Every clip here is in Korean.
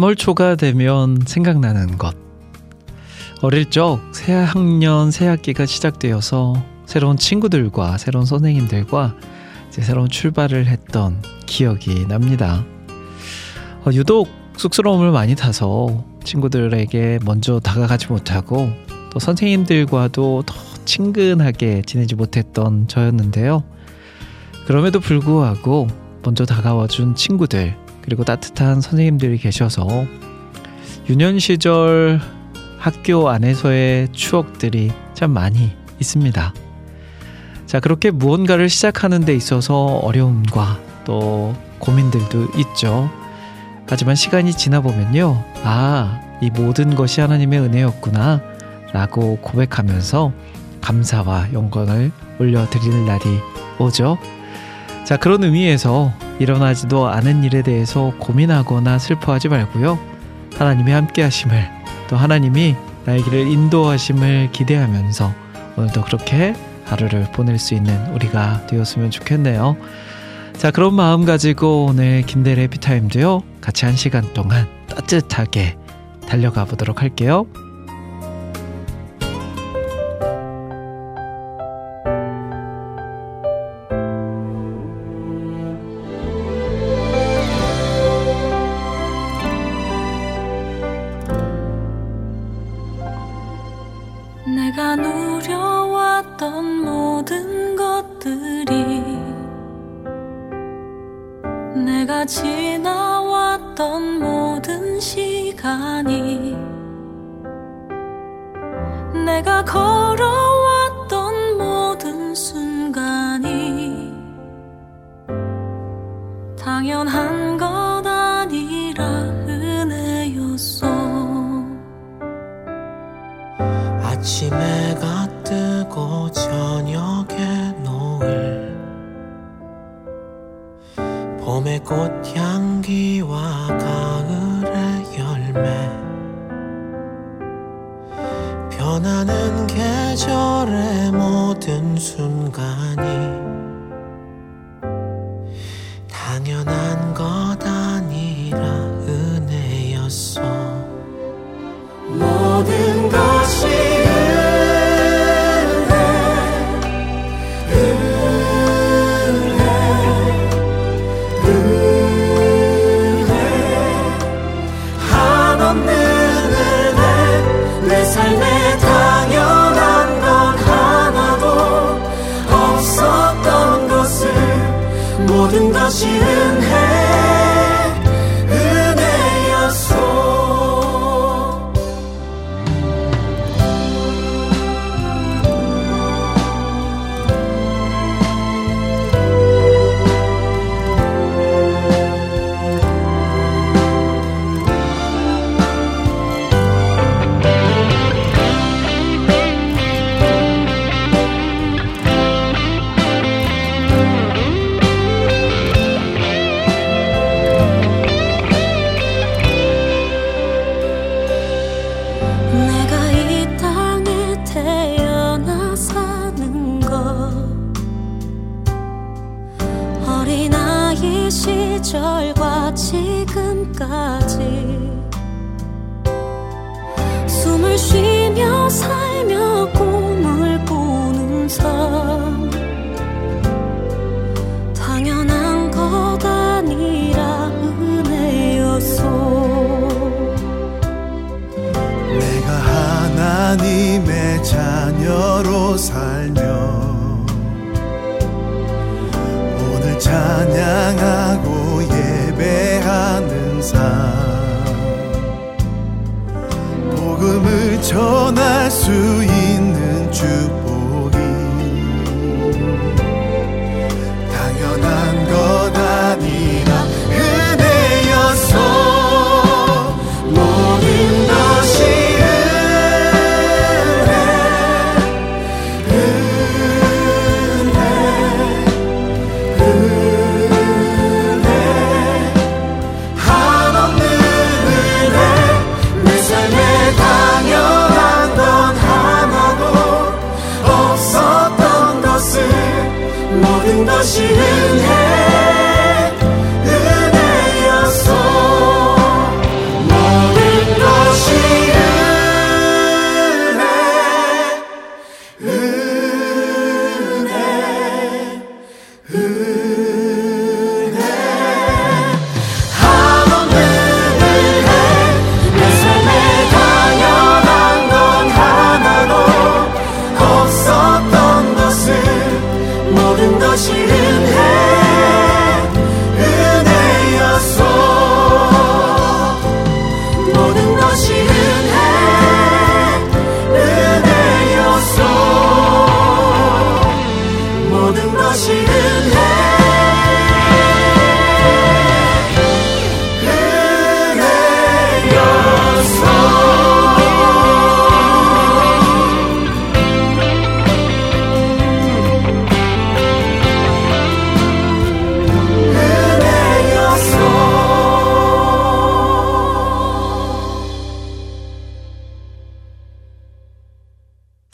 3월 초가 되면 생각나는 것. 어릴 적 새 학년 새 학기가 시작되어서 새로운 친구들과 새로운 선생님들과 이제 새로운 출발을 했던 기억이 납니다. 어, 유독 쑥스러움을 많이 타서 친구들에게 먼저 다가가지 못하고 또 선생님들과도 더 친근하게 지내지 못했던 저였는데요. 그럼에도 불구하고 먼저 다가와준 친구들, 그리고 따뜻한 선생님들이 계셔서 유년 시절 학교 안에서의 추억들이 참 많이 있습니다. 자, 그렇게 무언가를 시작하는 데 있어서 어려움과 또 고민들도 있죠. 하지만 시간이 지나 보면요. 아, 이 모든 것이 하나님의 은혜였구나. 라고 고백하면서 감사와 영광을 올려드릴 날이 오죠. 자, 그런 의미에서 일어나지도 않은 일에 대해서 고민하거나 슬퍼하지 말고요. 하나님이 함께 하심을 또 하나님이 나의 길을 인도하심을 기대하면서 오늘도 그렇게 하루를 보낼 수 있는 우리가 되었으면 좋겠네요. 자, 그런 마음 가지고 오늘 김대래 피타임도요. 같이 한 시간 동안 따뜻하게 달려가 보도록 할게요.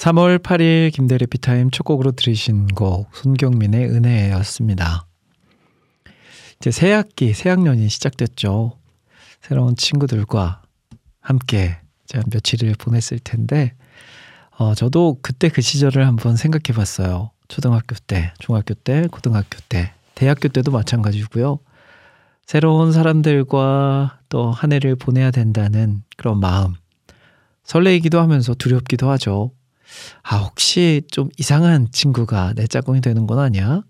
3월 8일 김대리 피타임 첫 곡으로 들으신 곡 손경민의 은혜였습니다. 이제 새 학기, 새 학년이 시작됐죠. 새로운 친구들과 함께 제가 며칠을 보냈을 텐데 어, 저도 그때 그 시절을 한번 생각해 봤어요. 초등학교 때, 중학교 때, 고등학교 때, 대학교 때도 마찬가지고요. 새로운 사람들과 또 한 해를 보내야 된다는 그런 마음. 설레이기도 하면서 두렵기도 하죠. 아, 혹시 좀 이상한 친구가 내 짝꿍이 되는 건 아니야?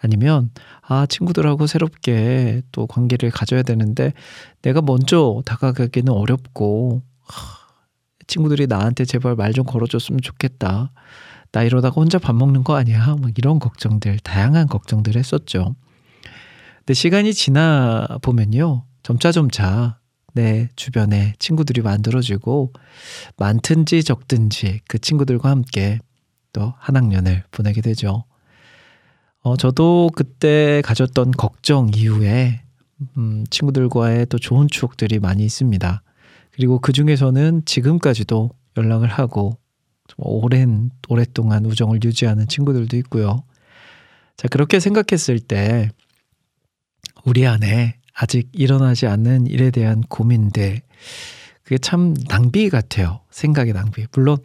아니면, 아, 친구들하고 새롭게 또 관계를 가져야 되는데 내가 먼저 다가가기는 어렵고, 하, 친구들이 나한테 제발 말 좀 걸어줬으면 좋겠다. 나 이러다가 혼자 밥 먹는 거 아니야? 막 이런 걱정들, 다양한 걱정들 했었죠. 근데 시간이 지나 보면요. 점차점차 내 주변에 친구들이 만들어지고 많든지 적든지 그 친구들과 함께 또 한 학년을 보내게 되죠. 어, 저도 그때 가졌던 걱정 이후에 음, 친구들과의 또 좋은 추억들이 많이 있습니다. 그리고 그 중에서는 지금까지도 연락을 하고 좀 오랜 오랫동안 우정을 유지하는 친구들도 있고요. 자 그렇게 생각했을 때 우리 안에 아직 일어나지 않는 일에 대한 고민들 그게 참 낭비 같아요. 생각의 낭비. 물론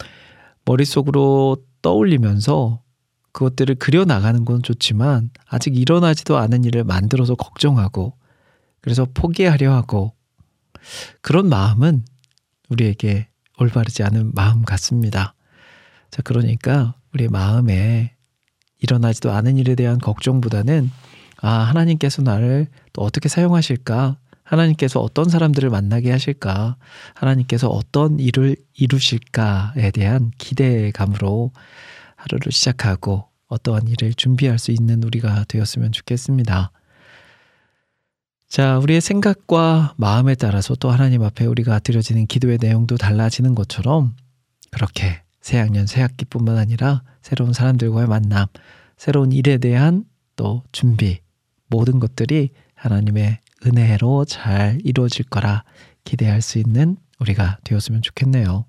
머릿속으로 떠올리면서 그것들을 그려 나가는 건 좋지만 아직 일어나지도 않은 일을 만들어서 걱정하고 그래서 포기하려 하고 그런 마음은 우리에게 올바르지 않은 마음 같습니다. 자, 그러니까 우리 마음에 일어나지도 않은 일에 대한 걱정보다는 아, 하나님께서 나를 또 어떻게 사용하실까? 하나님께서 어떤 사람들을 만나게 하실까? 하나님께서 어떤 일을 이루실까에 대한 기대감으로 하루를 시작하고 어떠한 일을 준비할 수 있는 우리가 되었으면 좋겠습니다. 자, 우리의 생각과 마음에 따라서 또 하나님 앞에 우리가 드려지는 기도의 내용도 달라지는 것처럼 그렇게 새학년, 새학기뿐만 아니라 새로운 사람들과의 만남, 새로운 일에 대한 또 준비, 모든 것들이 하나님의 은혜로 잘 이루어질 거라 기대할 수 있는 우리가 되었으면 좋겠네요.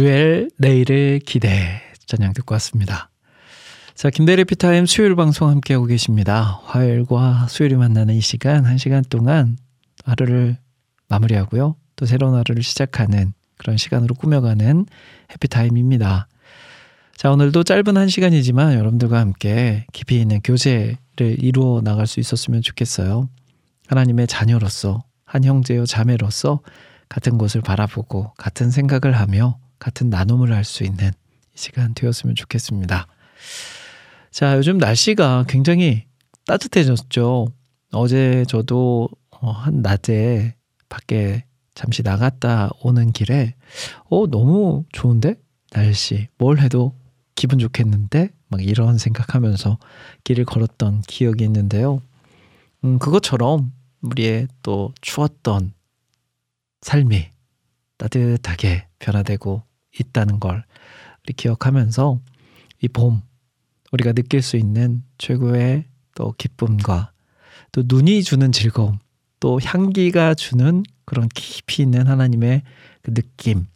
주엘 내일을 기대 전향 듣고 왔습니다. 자, 김대리 피타임 수요일 방송 함께하고 계십니다. 화요일과 수요일이 만나는 이 시간, 한 시간 동안 하루를 마무리하고요. 또 새로운 하루를 시작하는 그런 시간으로 꾸며가는 해피타임입니다. 자, 오늘도 짧은 한 시간이지만 여러분들과 함께 깊이 있는 교제를 이루어 나갈 수 있었으면 좋겠어요. 하나님의 자녀로서, 한 형제요 자매로서 같은 곳을 바라보고 같은 생각을 하며 같은 나눔을 할 수 있는 시간 되었으면 좋겠습니다. 자, 요즘 날씨가 굉장히 따뜻해졌죠. 어제 저도 어, 한 낮에 밖에 잠시 나갔다 오는 길에 어 너무 좋은데 날씨 뭘 해도 기분 좋겠는데 막 이런 생각하면서 길을 걸었던 기억이 있는데요. 음 그것처럼 우리의 또 추웠던 삶이 따뜻하게 변화되고 있다는 걸 기억하면서 이 봄, 우리가 느낄 수 있는 최고의 또 기쁨과 또 눈이 주는 즐거움, 또 향기가 주는 그런 깊이 있는 하나님의 그 느낌,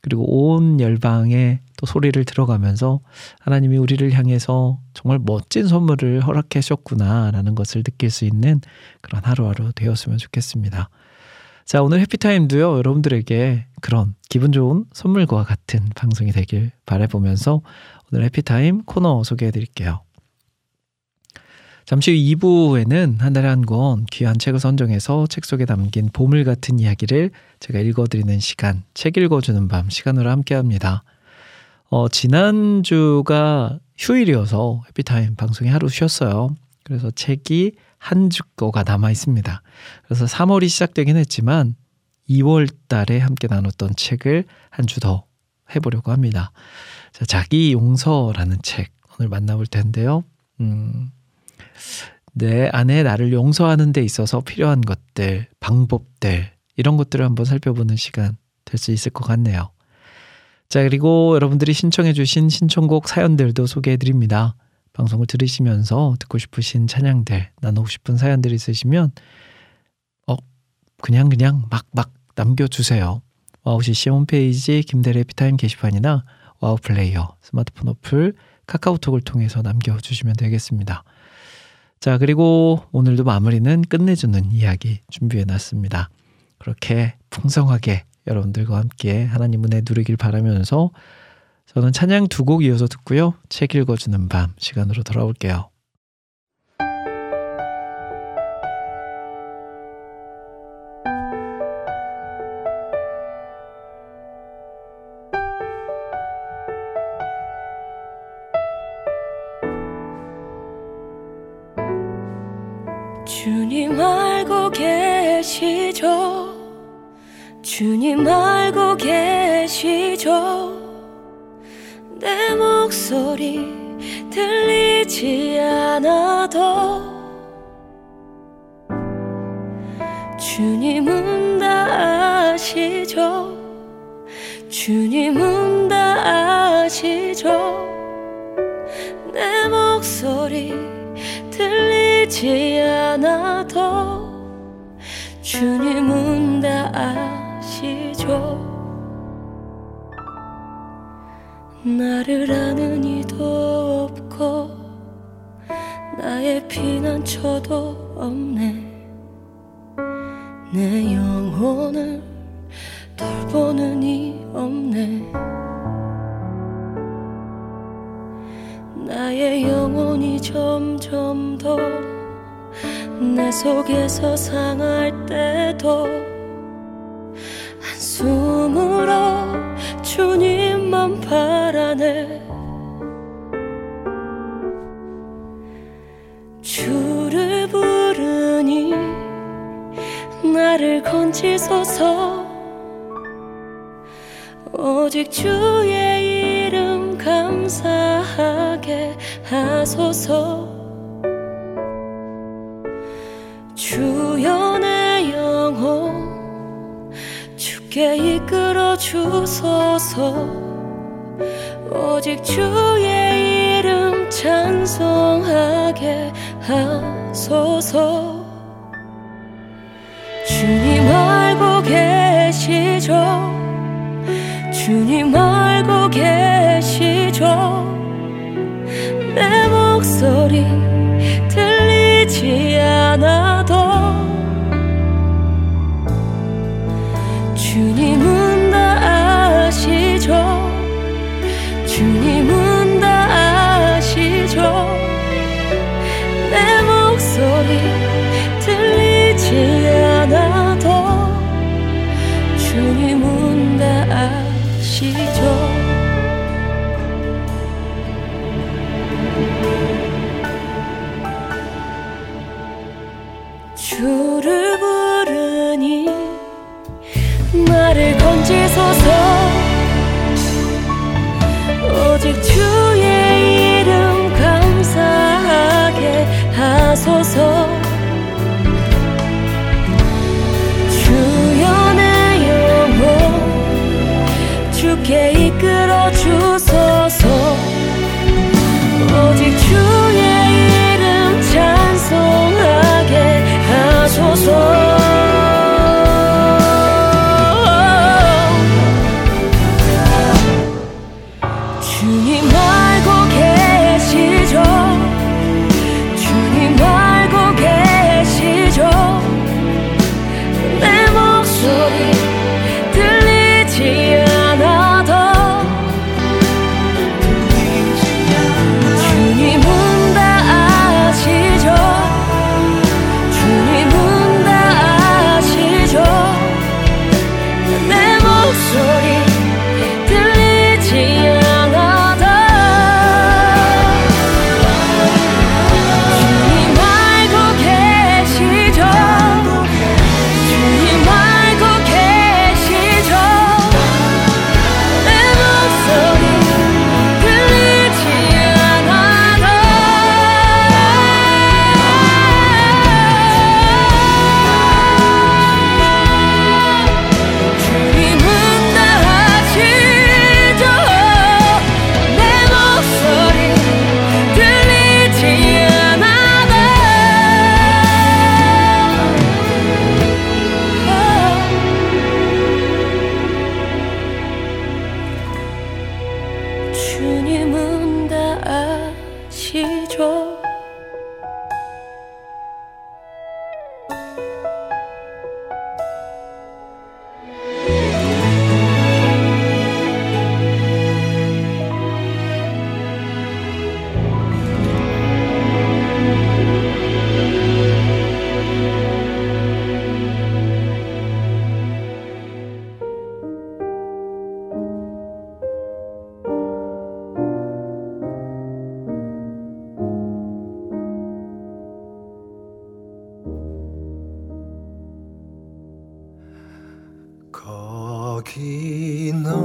그리고 온 열방에 또 소리를 들어가면서 하나님이 우리를 향해서 정말 멋진 선물을 허락해 주셨구나라는 것을 느낄 수 있는 그런 하루하루 되었으면 좋겠습니다. 자, 오늘 해피타임도요, 여러분들에게 그런 기분 좋은 선물과 같은 방송이 되길 바라보면서 오늘 해피타임 코너 소개해 드릴게요. 잠시 후 2부에는 한 달에 한 권 귀한 책을 선정해서 책 속에 담긴 보물 같은 이야기를 제가 읽어드리는 시간, 책 읽어주는 밤 시간으로 함께 합니다. 어, 지난주가 휴일이어서 해피타임 방송이 하루 쉬었어요. 그래서 책이 한 주 거가 남아 있습니다. 그래서 3월이 시작되긴 했지만 2월 달에 함께 나눴던 책을 한 주 더 해보려고 합니다. 자, 자기 용서라는 책 오늘 만나볼 텐데요. 음, 내 안에 나를 용서하는 데 있어서 필요한 것들, 방법들, 이런 것들을 한번 살펴보는 시간 될 수 있을 것 같네요. 자, 그리고 여러분들이 신청해주신 신청곡 사연들도 소개해드립니다. 방송을 들으시면서 듣고 싶으신 찬양들, 나누고 싶은 사연들 있으시면, 어, 그냥 그냥 막막 남겨주세요. 와우 CCM 홈페이지 김대일의 해피타임 게시판이나 와우 플레이어, 스마트폰 어플, 카카오톡을 통해서 남겨주시면 되겠습니다. 자, 그리고 오늘도 마무리는 끝내주는 이야기 준비해 놨습니다. 그렇게 풍성하게 여러분들과 함께 하나님 은혜 누리길 바라면서 저는 찬양 두 곡 이어서 듣고요. 책 읽어주는 밤 시간으로 돌아올게요. 소리 들리지 않아도 주님은 다 아시죠? 주님은 다 아시죠? 내 목소리 들리지 않아도 주님은 다 아시죠 나를 아는 이도 없고 나의 피난처도 없네. 내 영혼을 돌보는 이 없네. 나의 영혼이 점점 더 내 속에서 상할 때도 한숨으로 주님만 바라네. 주를 부르니 나를 건지소서. 오직 주의 이름 감사하게 하소서. 내 영혼 주께 이끌어 주소서. 오직 주의 이름 찬송하게 하소서. 주님 알고 계시죠? 주님 알고 계시죠? 내 목소리 들리지 않아 너희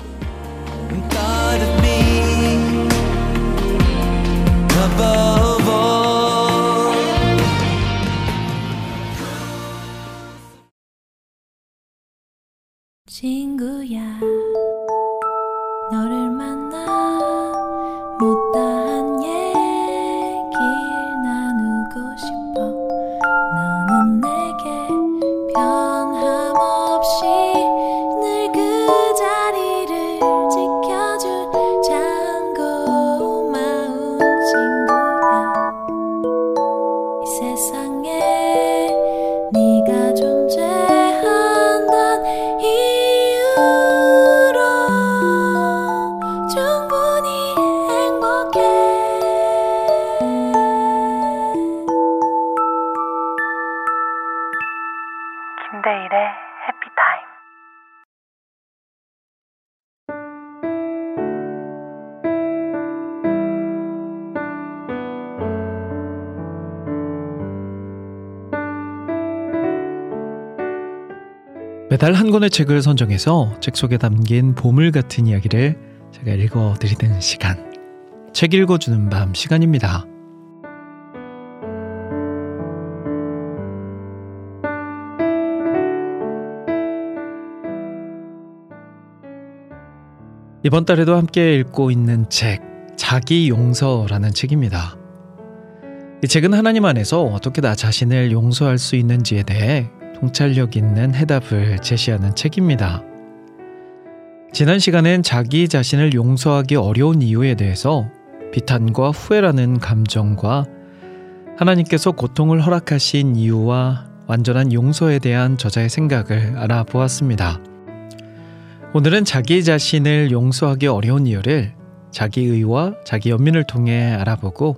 매달 한 권의 책을 선정해서 책 속에 담긴 보물 같은 이야기를 제가 읽어드리는 시간. 책 읽어주는 밤 시간입니다. 이번 달에도 함께 읽고 있는 책, 자기 용서라는 책입니다. 이 책은 하나님 안에서 어떻게 나 자신을 용서할 수 있는지에 대해 통찰력 있는 해답을 제시하는 책입니다. 지난 시간엔 자기 자신을 용서하기 어려운 이유에 대해서 비탄과 후회라는 감정과 하나님께서 고통을 허락하신 이유와 완전한 용서에 대한 저자의 생각을 알아보았습니다. 오늘은 자기 자신을 용서하기 어려운 이유를 자기의와 자기 연민을 통해 알아보고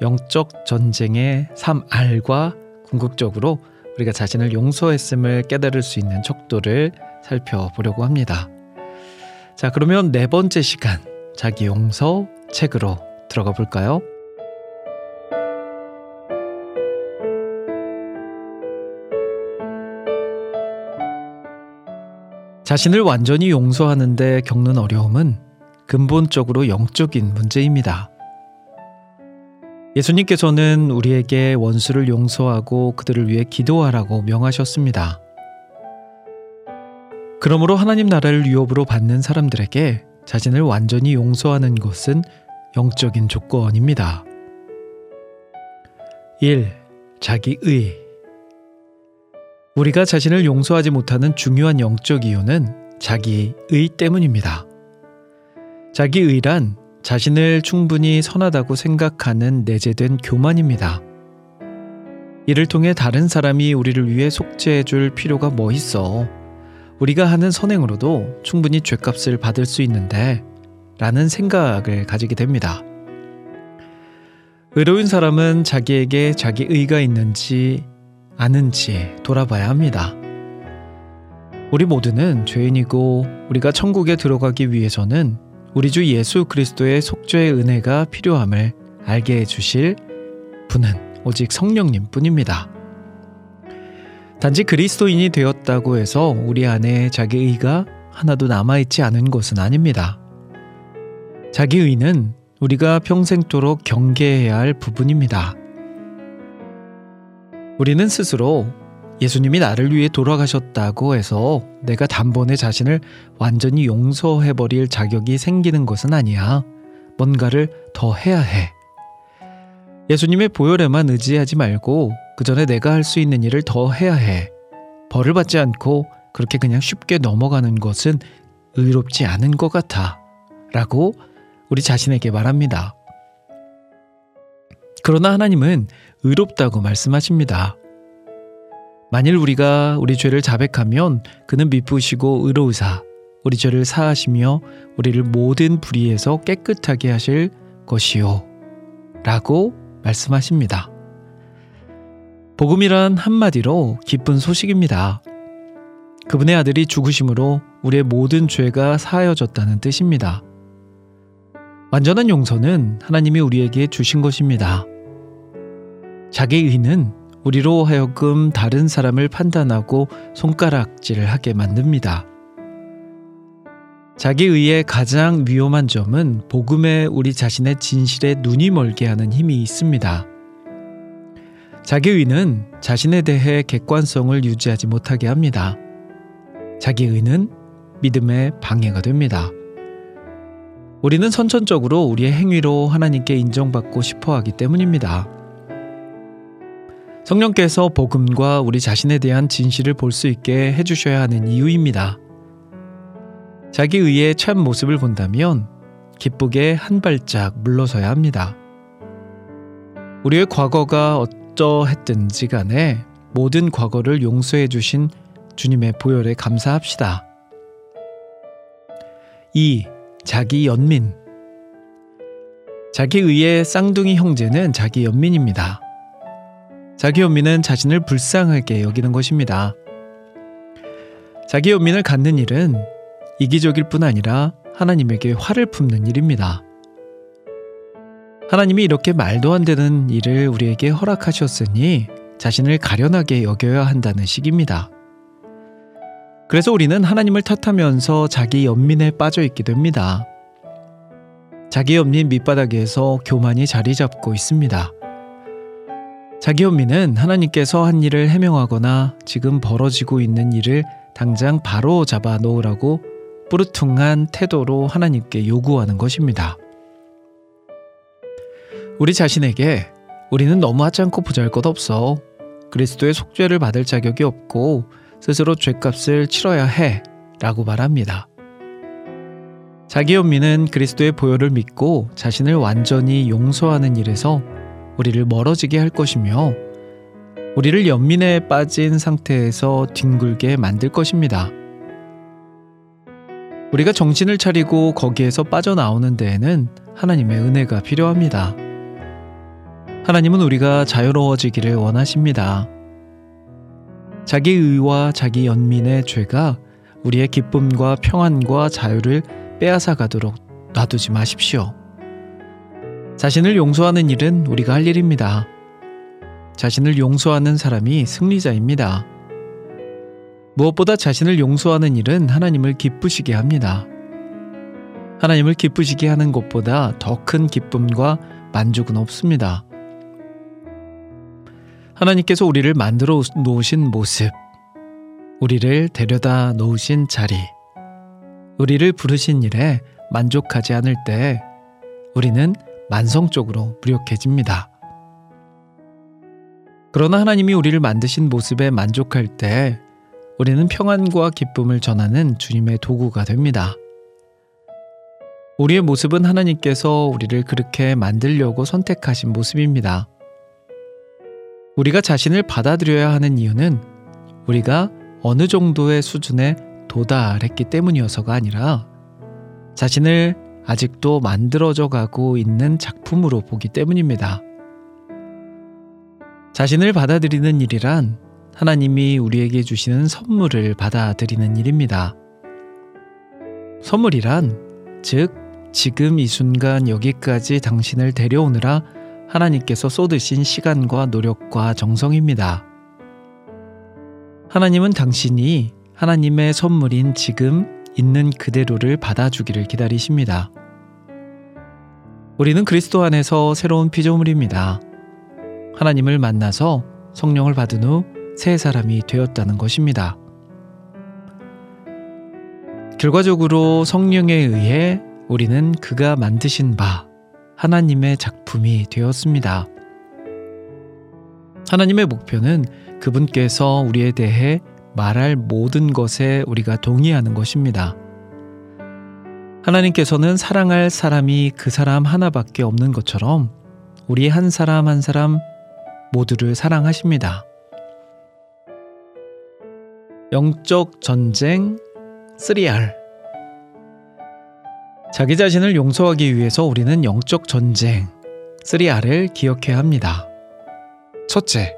영적 전쟁의 3R과 궁극적으로 우리가 자신을 용서했음을 깨달을 수 있는 척도를 살펴보려고 합니다. 자, 그러면 네 번째 시간, 자기 용서 책으로 들어가 볼까요? 자신을 완전히 용서하는데 겪는 어려움은 근본적으로 영적인 문제입니다. 예수님께서는 우리에게 원수를 용서하고 그들을 위해 기도하라고 명하셨습니다. 그러므로 하나님 나라를 유업으로 받는 사람들에게 자신을 완전히 용서하는 것은 영적인 조건입니다. 1. 자기의 우리가 자신을 용서하지 못하는 중요한 영적 이유는 자기의 때문입니다. 자기의란 자신을 충분히 선하다고 생각하는 내재된 교만입니다. 이를 통해 다른 사람이 우리를 위해 속죄해 줄 필요가 뭐 있어. 우리가 하는 선행으로도 충분히 죄값을 받을 수 있는데 라는 생각을 가지게 됩니다. 의로운 사람은 자기에게 자기 의가 있는지 아는지 돌아봐야 합니다. 우리 모두는 죄인이고 우리가 천국에 들어가기 위해서는 우리 주 예수 그리스도의 속죄의 은혜가 필요함을 알게 해 주실 분은 오직 성령님 뿐입니다. 단지 그리스도인이 되었다고 해서 우리 안에 자기 의가 하나도 남아있지 않은 것은 아닙니다. 자기 의는 우리가 평생토록 경계해야 할 부분입니다. 우리는 스스로 예수님이 나를 위해 돌아가셨다고 해서 내가 단번에 자신을 완전히 용서해버릴 자격이 생기는 것은 아니야. 뭔가를 더 해야 해. 예수님의 보혈에만 의지하지 말고 그 전에 내가 할 수 있는 일을 더 해야 해. 벌을 받지 않고 그렇게 그냥 쉽게 넘어가는 것은 의롭지 않은 것 같아. 라고 우리 자신에게 말합니다. 그러나 하나님은 의롭다고 말씀하십니다. 만일 우리가 우리 죄를 자백하면 그는 미쁘시고 의로우사 우리 죄를 사하시며 우리를 모든 불의에서 깨끗하게 하실 것이요. 라고 말씀하십니다. 복음이란 한마디로 기쁜 소식입니다. 그분의 아들이 죽으심으로 우리의 모든 죄가 사하여졌다는 뜻입니다. 완전한 용서는 하나님이 우리에게 주신 것입니다. 자기 의는 우리로 하여금 다른 사람을 판단하고 손가락질을 하게 만듭니다. 자기 의의 가장 위험한 점은 복음에 우리 자신의 진실에 눈이 멀게 하는 힘이 있습니다. 자기 의는 자신에 대해 객관성을 유지하지 못하게 합니다. 자기 의는 믿음의 방해가 됩니다. 우리는 선천적으로 우리의 행위로 하나님께 인정받고 싶어 하기 때문입니다. 성령께서 복음과 우리 자신에 대한 진실을 볼 수 있게 해주셔야 하는 이유입니다. 자기 의의 참 모습을 본다면 기쁘게 한 발짝 물러서야 합니다. 우리의 과거가 어떠했든지 간에 모든 과거를 용서해 주신 주님의 보혈에 감사합시다. 2. 자기 연민 자기 의의 쌍둥이 형제는 자기 연민입니다. 자기 연민은 자신을 불쌍하게 여기는 것입니다. 자기 연민을 갖는 일은 이기적일 뿐 아니라 하나님에게 화를 품는 일입니다. 하나님이 이렇게 말도 안 되는 일을 우리에게 허락하셨으니 자신을 가련하게 여겨야 한다는 식입니다. 그래서 우리는 하나님을 탓하면서 자기 연민에 빠져 있게 됩니다. 자기 연민 밑바닥에서 교만이 자리 잡고 있습니다. 자기 연민은 하나님께서 한 일을 해명하거나 지금 벌어지고 있는 일을 당장 바로 잡아 놓으라고 뿌르퉁한 태도로 하나님께 요구하는 것입니다. 우리 자신에게 우리는 너무 하지 않고 보잘 것 없어. 그리스도의 속죄를 받을 자격이 없고 스스로 죄값을 치러야 해. 라고 말합니다. 자기 연민은 그리스도의 보혈을 믿고 자신을 완전히 용서하는 일에서 우리를 멀어지게 할 것이며 우리를 연민에 빠진 상태에서 뒹굴게 만들 것입니다. 우리가 정신을 차리고 거기에서 빠져나오는 데에는 하나님의 은혜가 필요합니다. 하나님은 우리가 자유로워지기를 원하십니다. 자기 의와 자기 연민의 죄가 우리의 기쁨과 평안과 자유를 빼앗아 가도록 놔두지 마십시오. 자신을 용서하는 일은 우리가 할 일입니다. 자신을 용서하는 사람이 승리자입니다. 무엇보다 자신을 용서하는 일은 하나님을 기쁘시게 합니다. 하나님을 기쁘시게 하는 것보다 더 큰 기쁨과 만족은 없습니다. 하나님께서 우리를 만들어 놓으신 모습, 우리를 데려다 놓으신 자리, 우리를 부르신 일에 만족하지 않을 때 우리는 만성적으로 무력해집니다. 그러나 하나님이 우리를 만드신 모습에 만족할 때 우리는 평안과 기쁨을 전하는 주님의 도구가 됩니다. 우리의 모습은 하나님께서 우리를 그렇게 만들려고 선택하신 모습입니다. 우리가 자신을 받아들여야 하는 이유는 우리가 어느 정도의 수준에 도달했기 때문이어서가 아니라 자신을 아직도 만들어져 가고 있는 작품으로 보기 때문입니다. 자신을 받아들이는 일이란 하나님이 우리에게 주시는 선물을 받아들이는 일입니다. 선물이란 즉 지금 이 순간 여기까지 당신을 데려오느라 하나님께서 쏟으신 시간과 노력과 정성입니다. 하나님은 당신이 하나님의 선물인 지금 있는 그대로를 받아주기를 기다리십니다. 우리는 그리스도 안에서 새로운 피조물입니다. 하나님을 만나서 성령을 받은 후 새 사람이 되었다는 것입니다. 결과적으로 성령에 의해 우리는 그가 만드신 바 하나님의 작품이 되었습니다. 하나님의 목표는 그분께서 우리에 대해 말할 모든 것에 우리가 동의하는 것입니다. 하나님께서는 사랑할 사람이 그 사람 하나밖에 없는 것처럼 우리 한 사람 한 사람 모두를 사랑하십니다. 영적 전쟁 3R 자기 자신을 용서하기 위해서 우리는 영적 전쟁 3R을 기억해야 합니다. 첫째,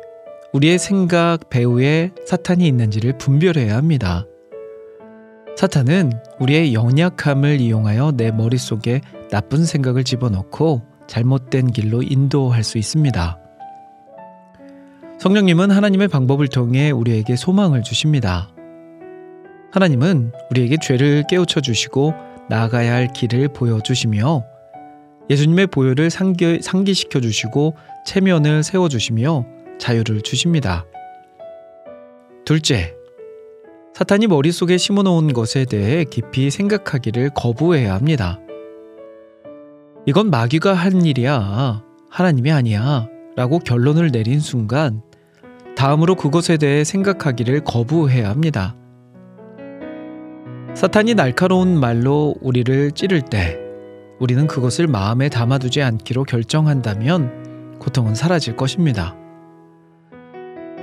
우리의 생각 배후에 사탄이 있는지를 분별해야 합니다. 사탄은 우리의 연약함을 이용하여 내 머릿속에 나쁜 생각을 집어넣고 잘못된 길로 인도할 수 있습니다. 성령님은 하나님의 방법을 통해 우리에게 소망을 주십니다. 하나님은 우리에게 죄를 깨우쳐 주시고 나아가야 할 길을 보여주시며 예수님의 보혈을 상기, 상기시켜 주시고 체면을 세워 주시며 자유를 주십니다. 둘째, 사탄이 머릿속에 심어놓은 것에 대해 깊이 생각하기를 거부해야 합니다. 이건 마귀가 한 일이야. 하나님이 아니야. 라고 결론을 내린 순간 다음으로 그것에 대해 생각하기를 거부해야 합니다. 사탄이 날카로운 말로 우리를 찌를 때 우리는 그것을 마음에 담아두지 않기로 결정한다면 고통은 사라질 것입니다.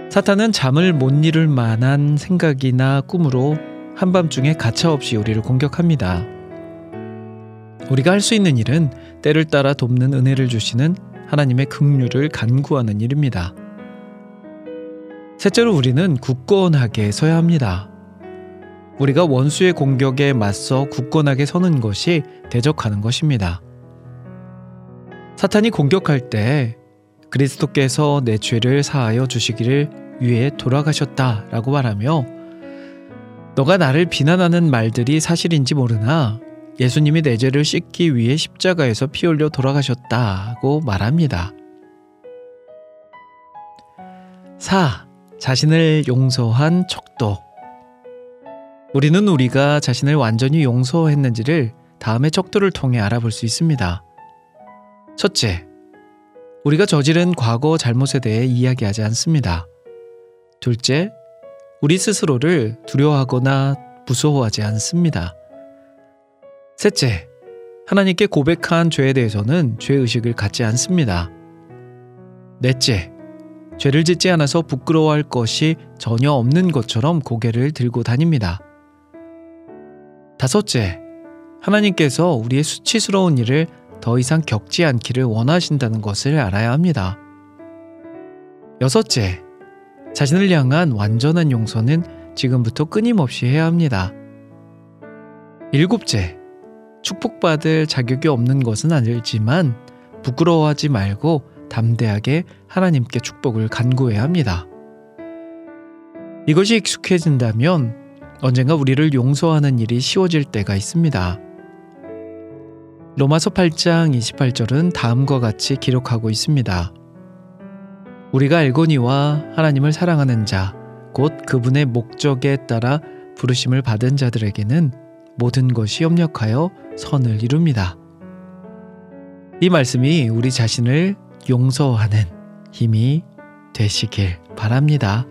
사탄은 잠을 못 이룰 만한 생각이나 꿈으로 한밤중에 가차없이 우리를 공격합니다. 우리가 할 수 있는 일은 때를 따라 돕는 은혜를 주시는 하나님의 긍휼을 간구하는 일입니다. 셋째로 우리는 굳건하게 서야 합니다. 우리가 원수의 공격에 맞서 굳건하게 서는 것이 대적하는 것입니다. 사탄이 공격할 때 그리스도께서 내 죄를 사하여 주시기를 위해 돌아가셨다라고 말하며 너가 나를 비난하는 말들이 사실인지 모르나 예수님이 내 죄를 씻기 위해 십자가에서 피 흘려 돌아가셨다고 말합니다. 4. 자신을 용서한 척도 우리는 우리가 자신을 완전히 용서했는지를 다음의 척도를 통해 알아볼 수 있습니다. 첫째, 우리가 저지른 과거 잘못에 대해 이야기하지 않습니다. 둘째, 우리 스스로를 두려워하거나 무서워하지 않습니다. 셋째, 하나님께 고백한 죄에 대해서는 죄의식을 갖지 않습니다. 넷째, 죄를 짓지 않아서 부끄러워할 것이 전혀 없는 것처럼 고개를 들고 다닙니다. 다섯째, 하나님께서 우리의 수치스러운 일을 더 이상 겪지 않기를 원하신다는 것을 알아야 합니다. 여섯째, 자신을 향한 완전한 용서는 지금부터 끊임없이 해야 합니다. 일곱째, 축복받을 자격이 없는 것은 아니지만 부끄러워하지 말고 담대하게 하나님께 축복을 간구해야 합니다. 이것이 익숙해진다면 언젠가 우리를 용서하는 일이 쉬워질 때가 있습니다. 로마서 8장 28절은 다음과 같이 기록하고 있습니다. 우리가 알거니와 하나님을 사랑하는 자, 곧 그분의 목적에 따라 부르심을 받은 자들에게는 모든 것이 협력하여 선을 이룹니다. 이 말씀이 우리 자신을 용서하는 힘이 되시길 바랍니다.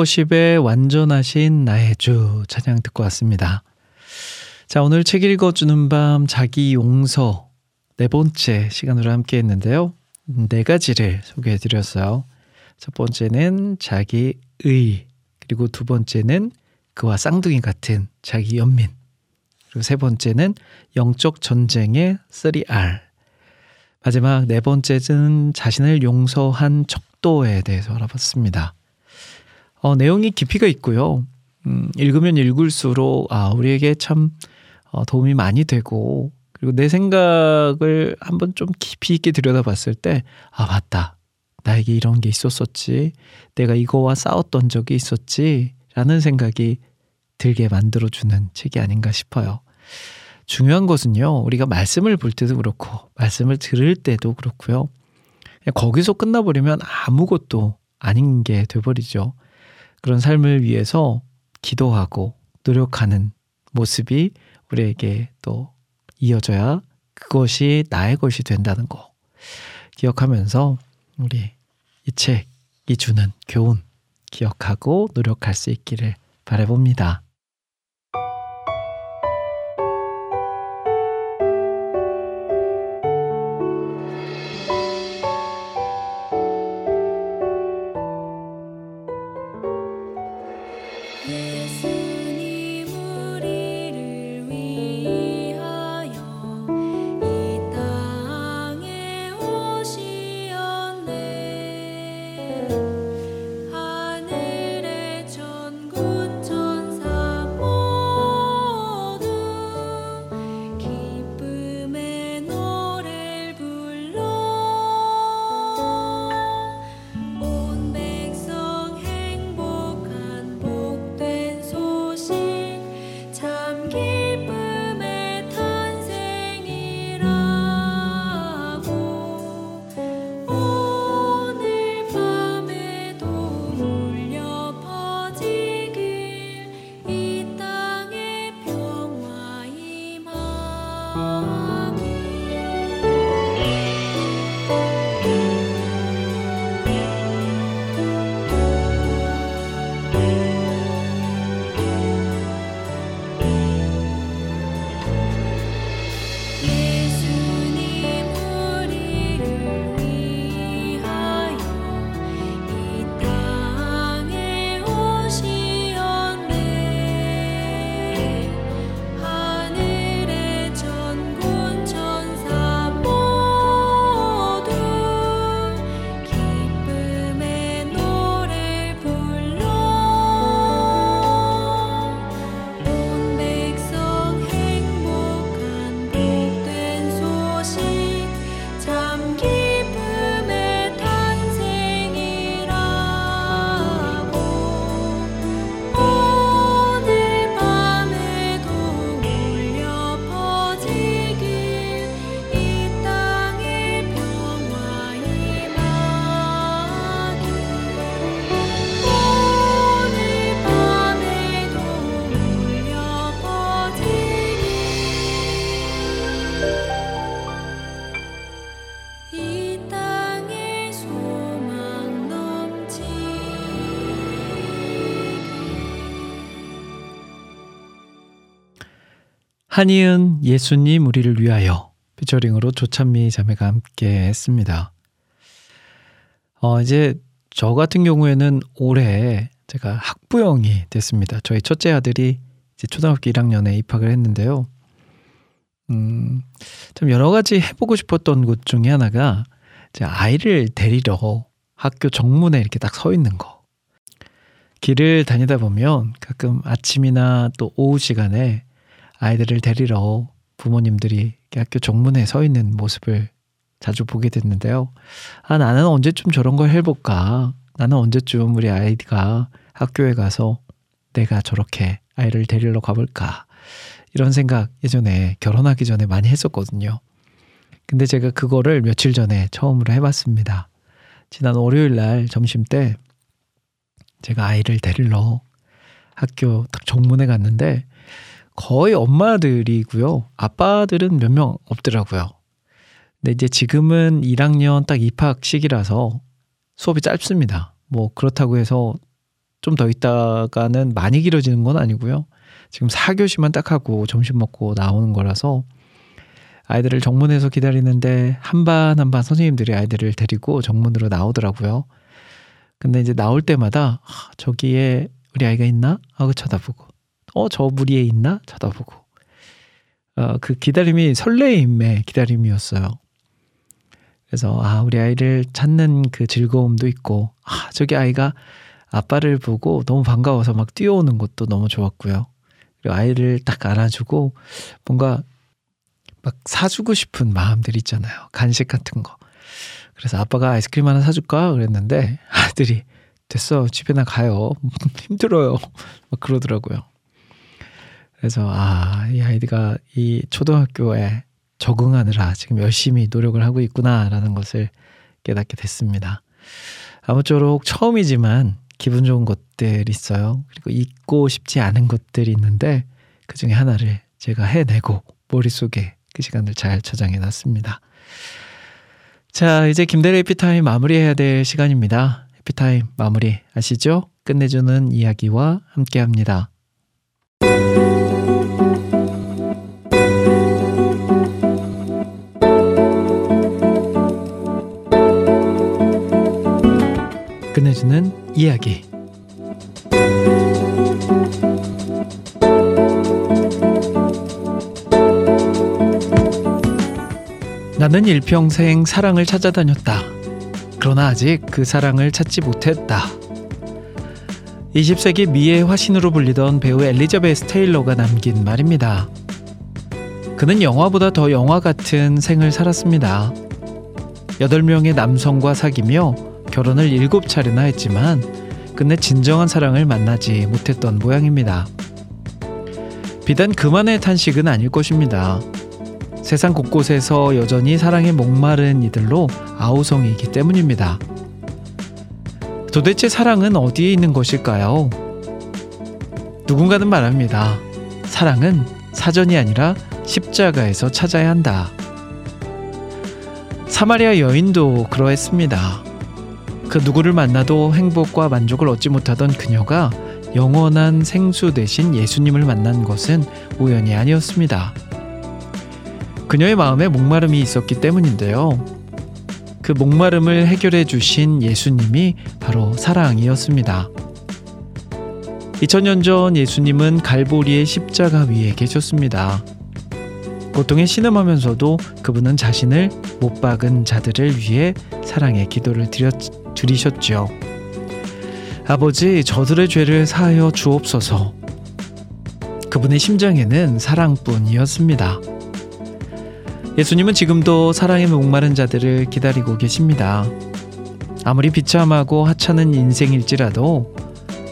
스튜어십의 완전하신 나의 주 찬양 듣고 왔습니다. 자, 오늘 책 읽어주는 밤 자기 용서 네 번째 시간으로 함께 했는데요. 네 가지를 소개해 드렸어요. 첫 번째는 자기 의, 그리고 두 번째는 그와 쌍둥이 같은 자기 연민, 그리고 세 번째는 영적 전쟁의 3R, 마지막 네 번째는 자신을 용서한 척도에 대해서 알아봤습니다. 어, 내용이 깊이가 있고요. 음, 읽으면 읽을수록 아 우리에게 참 어, 도움이 많이 되고 그리고 내 생각을 한번 좀 깊이 있게 들여다봤을 때 아 맞다 나에게 이런 게 있었었지 내가 이거와 싸웠던 적이 있었지라는 생각이 들게 만들어주는 책이 아닌가 싶어요. 중요한 것은요 우리가 말씀을 볼 때도 그렇고 말씀을 들을 때도 그렇고요 거기서 끝나버리면 아무것도 아닌 게 돼버리죠. 그런 삶을 위해서 기도하고 노력하는 모습이 우리에게 또 이어져야 그것이 나의 것이 된다는 거 기억하면서 우리 이 책이 주는 교훈 기억하고 노력할 수 있기를 바라봅니다. 한이은 예수님 우리를 위하여 피처링으로 조찬미 자매가 함께 했습니다. 어, 이제 저 같은 경우에는 올해 제가 학부형이 됐습니다. 저희 첫째 아들이 이제 초등학교 1학년에 입학을 했는데요. 음, 참 여러 가지 해보고 싶었던 것 중에 하나가 제 아이를 데리러 학교 정문에 이렇게 딱 서 있는 거. 길을 다니다 보면 가끔 아침이나 또 오후 시간에 아이들을 데리러 부모님들이 학교 정문에 서 있는 모습을 자주 보게 됐는데요. 아, 나는 언제쯤 저런 걸 해볼까? 나는 언제쯤 우리 아이가 학교에 가서 내가 저렇게 아이를 데리러 가볼까? 이런 생각 예전에 결혼하기 전에 많이 했었거든요. 근데 제가 그거를 며칠 전에 처음으로 해봤습니다. 지난 월요일 날 점심 때 제가 아이를 데리러 학교 딱 정문에 갔는데 거의 엄마들이고요. 아빠들은 몇 명 없더라고요. 근데 이제 지금은 1학년 딱 입학 시기라서 수업이 짧습니다. 뭐 그렇다고 해서 좀 더 있다가는 많이 길어지는 건 아니고요. 지금 4교시만 딱 하고 점심 먹고 나오는 거라서 아이들을 정문에서 기다리는데 한 반 한 반 선생님들이 아이들을 데리고 정문으로 나오더라고요. 근데 이제 나올 때마다 저기에 우리 아이가 있나 하고 쳐다보고 어, 저 무리에 있나? 쳐다보고. 어, 그 기다림이 설레임의 기다림이었어요. 그래서, 아, 우리 아이를 찾는 그 즐거움도 있고, 아, 저기 아이가 아빠를 보고 너무 반가워서 막 뛰어오는 것도 너무 좋았고요. 그리고 아이를 딱 안아주고 뭔가 막 사주고 싶은 마음들 있잖아요. 간식 같은 거. 그래서 아빠가 아이스크림 하나 사줄까? 그랬는데 아들이 됐어. 집에나 가요. 힘들어요. 막 그러더라고요. 그래서 아, 이 아이가 이 초등학교에 적응하느라 지금 열심히 노력을 하고 있구나라는 것을 깨닫게 됐습니다. 아무쪼록 처음이지만 기분 좋은 것들이 있어요. 그리고 잊고 싶지 않은 것들이 있는데 그 중에 하나를 제가 해내고 머릿속에 그 시간을 잘 저장해 놨습니다. 자, 이제 김대리 해피타임 마무리해야 될 시간입니다. 해피타임 마무리 아시죠? 끝내주는 이야기와 함께 합니다. 끝내주는 이야기. 나는 일평생 사랑을 찾아다녔다. 그러나 아직 그 사랑을 찾지 못했다. 20세기 미의 화신으로 불리던 배우 엘리자베스 테일러가 남긴 말입니다. 그는 영화보다 더 영화 같은 생을 살았습니다. 8명의 남성과 사귀며 결혼을 7차례나 했지만 끝내 진정한 사랑을 만나지 못했던 모양입니다. 비단 그만의 탄식은 아닐 것입니다. 세상 곳곳에서 여전히 사랑에 목마른 이들로 아우성이기 때문입니다. 도대체 사랑은 어디에 있는 것일까요? 누군가는 말합니다. 사랑은 사전이 아니라 십자가에서 찾아야 한다. 사마리아 여인도 그러했습니다. 그 누구를 만나도 행복과 만족을 얻지 못하던 그녀가 영원한 생수 대신 예수님을 만난 것은 우연이 아니었습니다. 그녀의 마음에 목마름이 있었기 때문인데요. 그 목마름을 해결해 주신 예수님이 바로 사랑이었습니다. 2000년 전 예수님은 갈보리의 십자가 위에 계셨습니다. 고통에 신음하면서도 그분은 자신을 못 박은 자들을 위해 사랑의 기도를 드렸, 드리셨죠. 아버지, 저들의 죄를 사하여 주옵소서. 그분의 심장에는 사랑뿐이었습니다. 예수님은 지금도 사랑에 목마른 자들을 기다리고 계십니다. 아무리 비참하고 하찮은 인생일지라도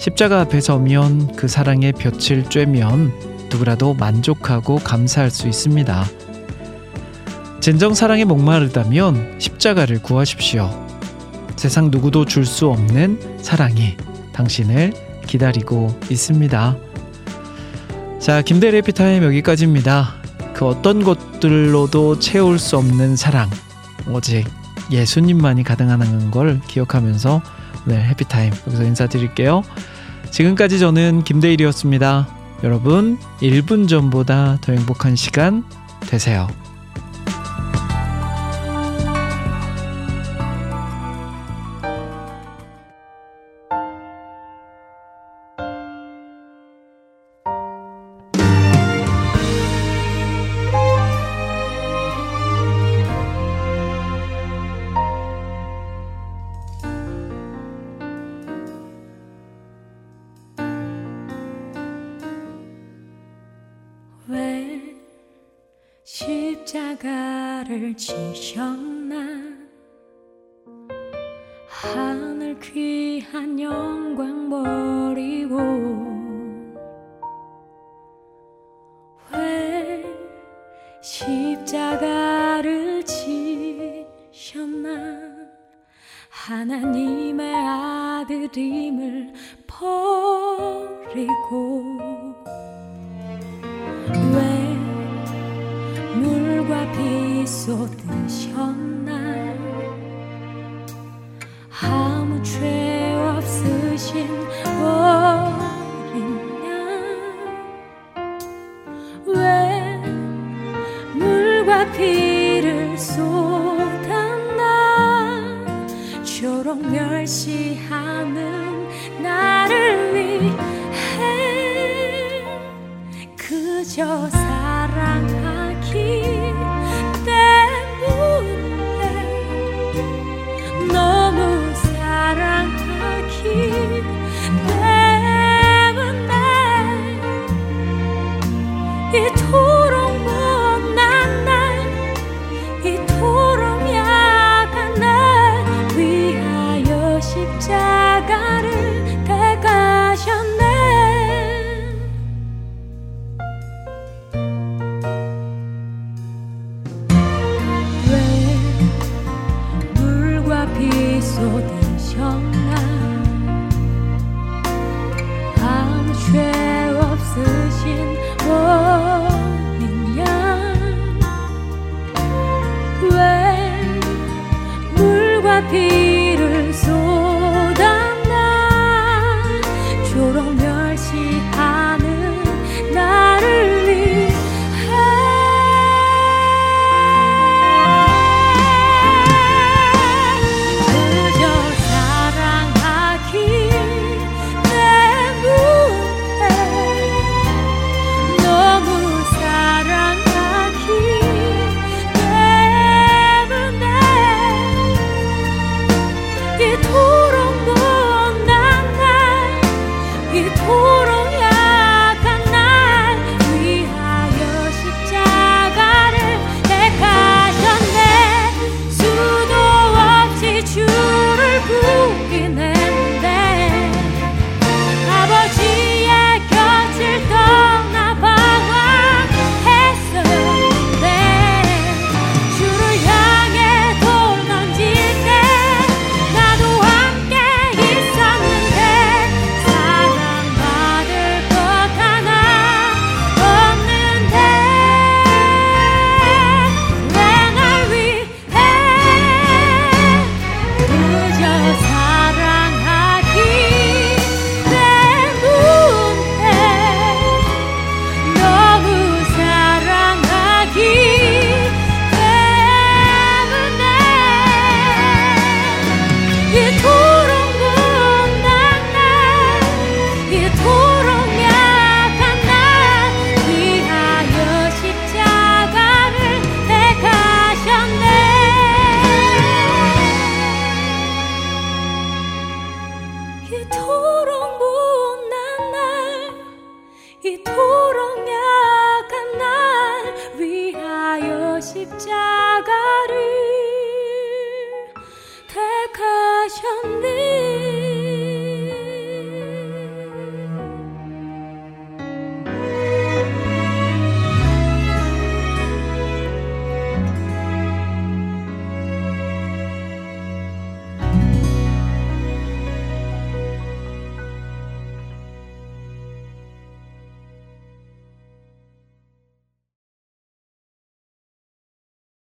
십자가 앞에 서면 그 사랑의 볕을 쬐면 누구라도 만족하고 감사할 수 있습니다. 진정 사랑에 목마르다면 십자가를 구하십시오. 세상 누구도 줄 수 없는 사랑이 당신을 기다리고 있습니다. 자, 김대리 피타임 여기까지입니다. 그 어떤 것들로도 채울 수 없는 사랑. 오직 예수님만이 가능하는 걸 기억하면서 오늘 해피타임 여기서 인사드릴게요. 지금까지 저는 김대일이었습니다. 여러분, 1분 전보다 더 행복한 시간 되세요. 귀한 영광 버리고 왜 십자가를 지셨나? 하나님의 아들임을 버리고 왜 물과 비 쏟으셨나 이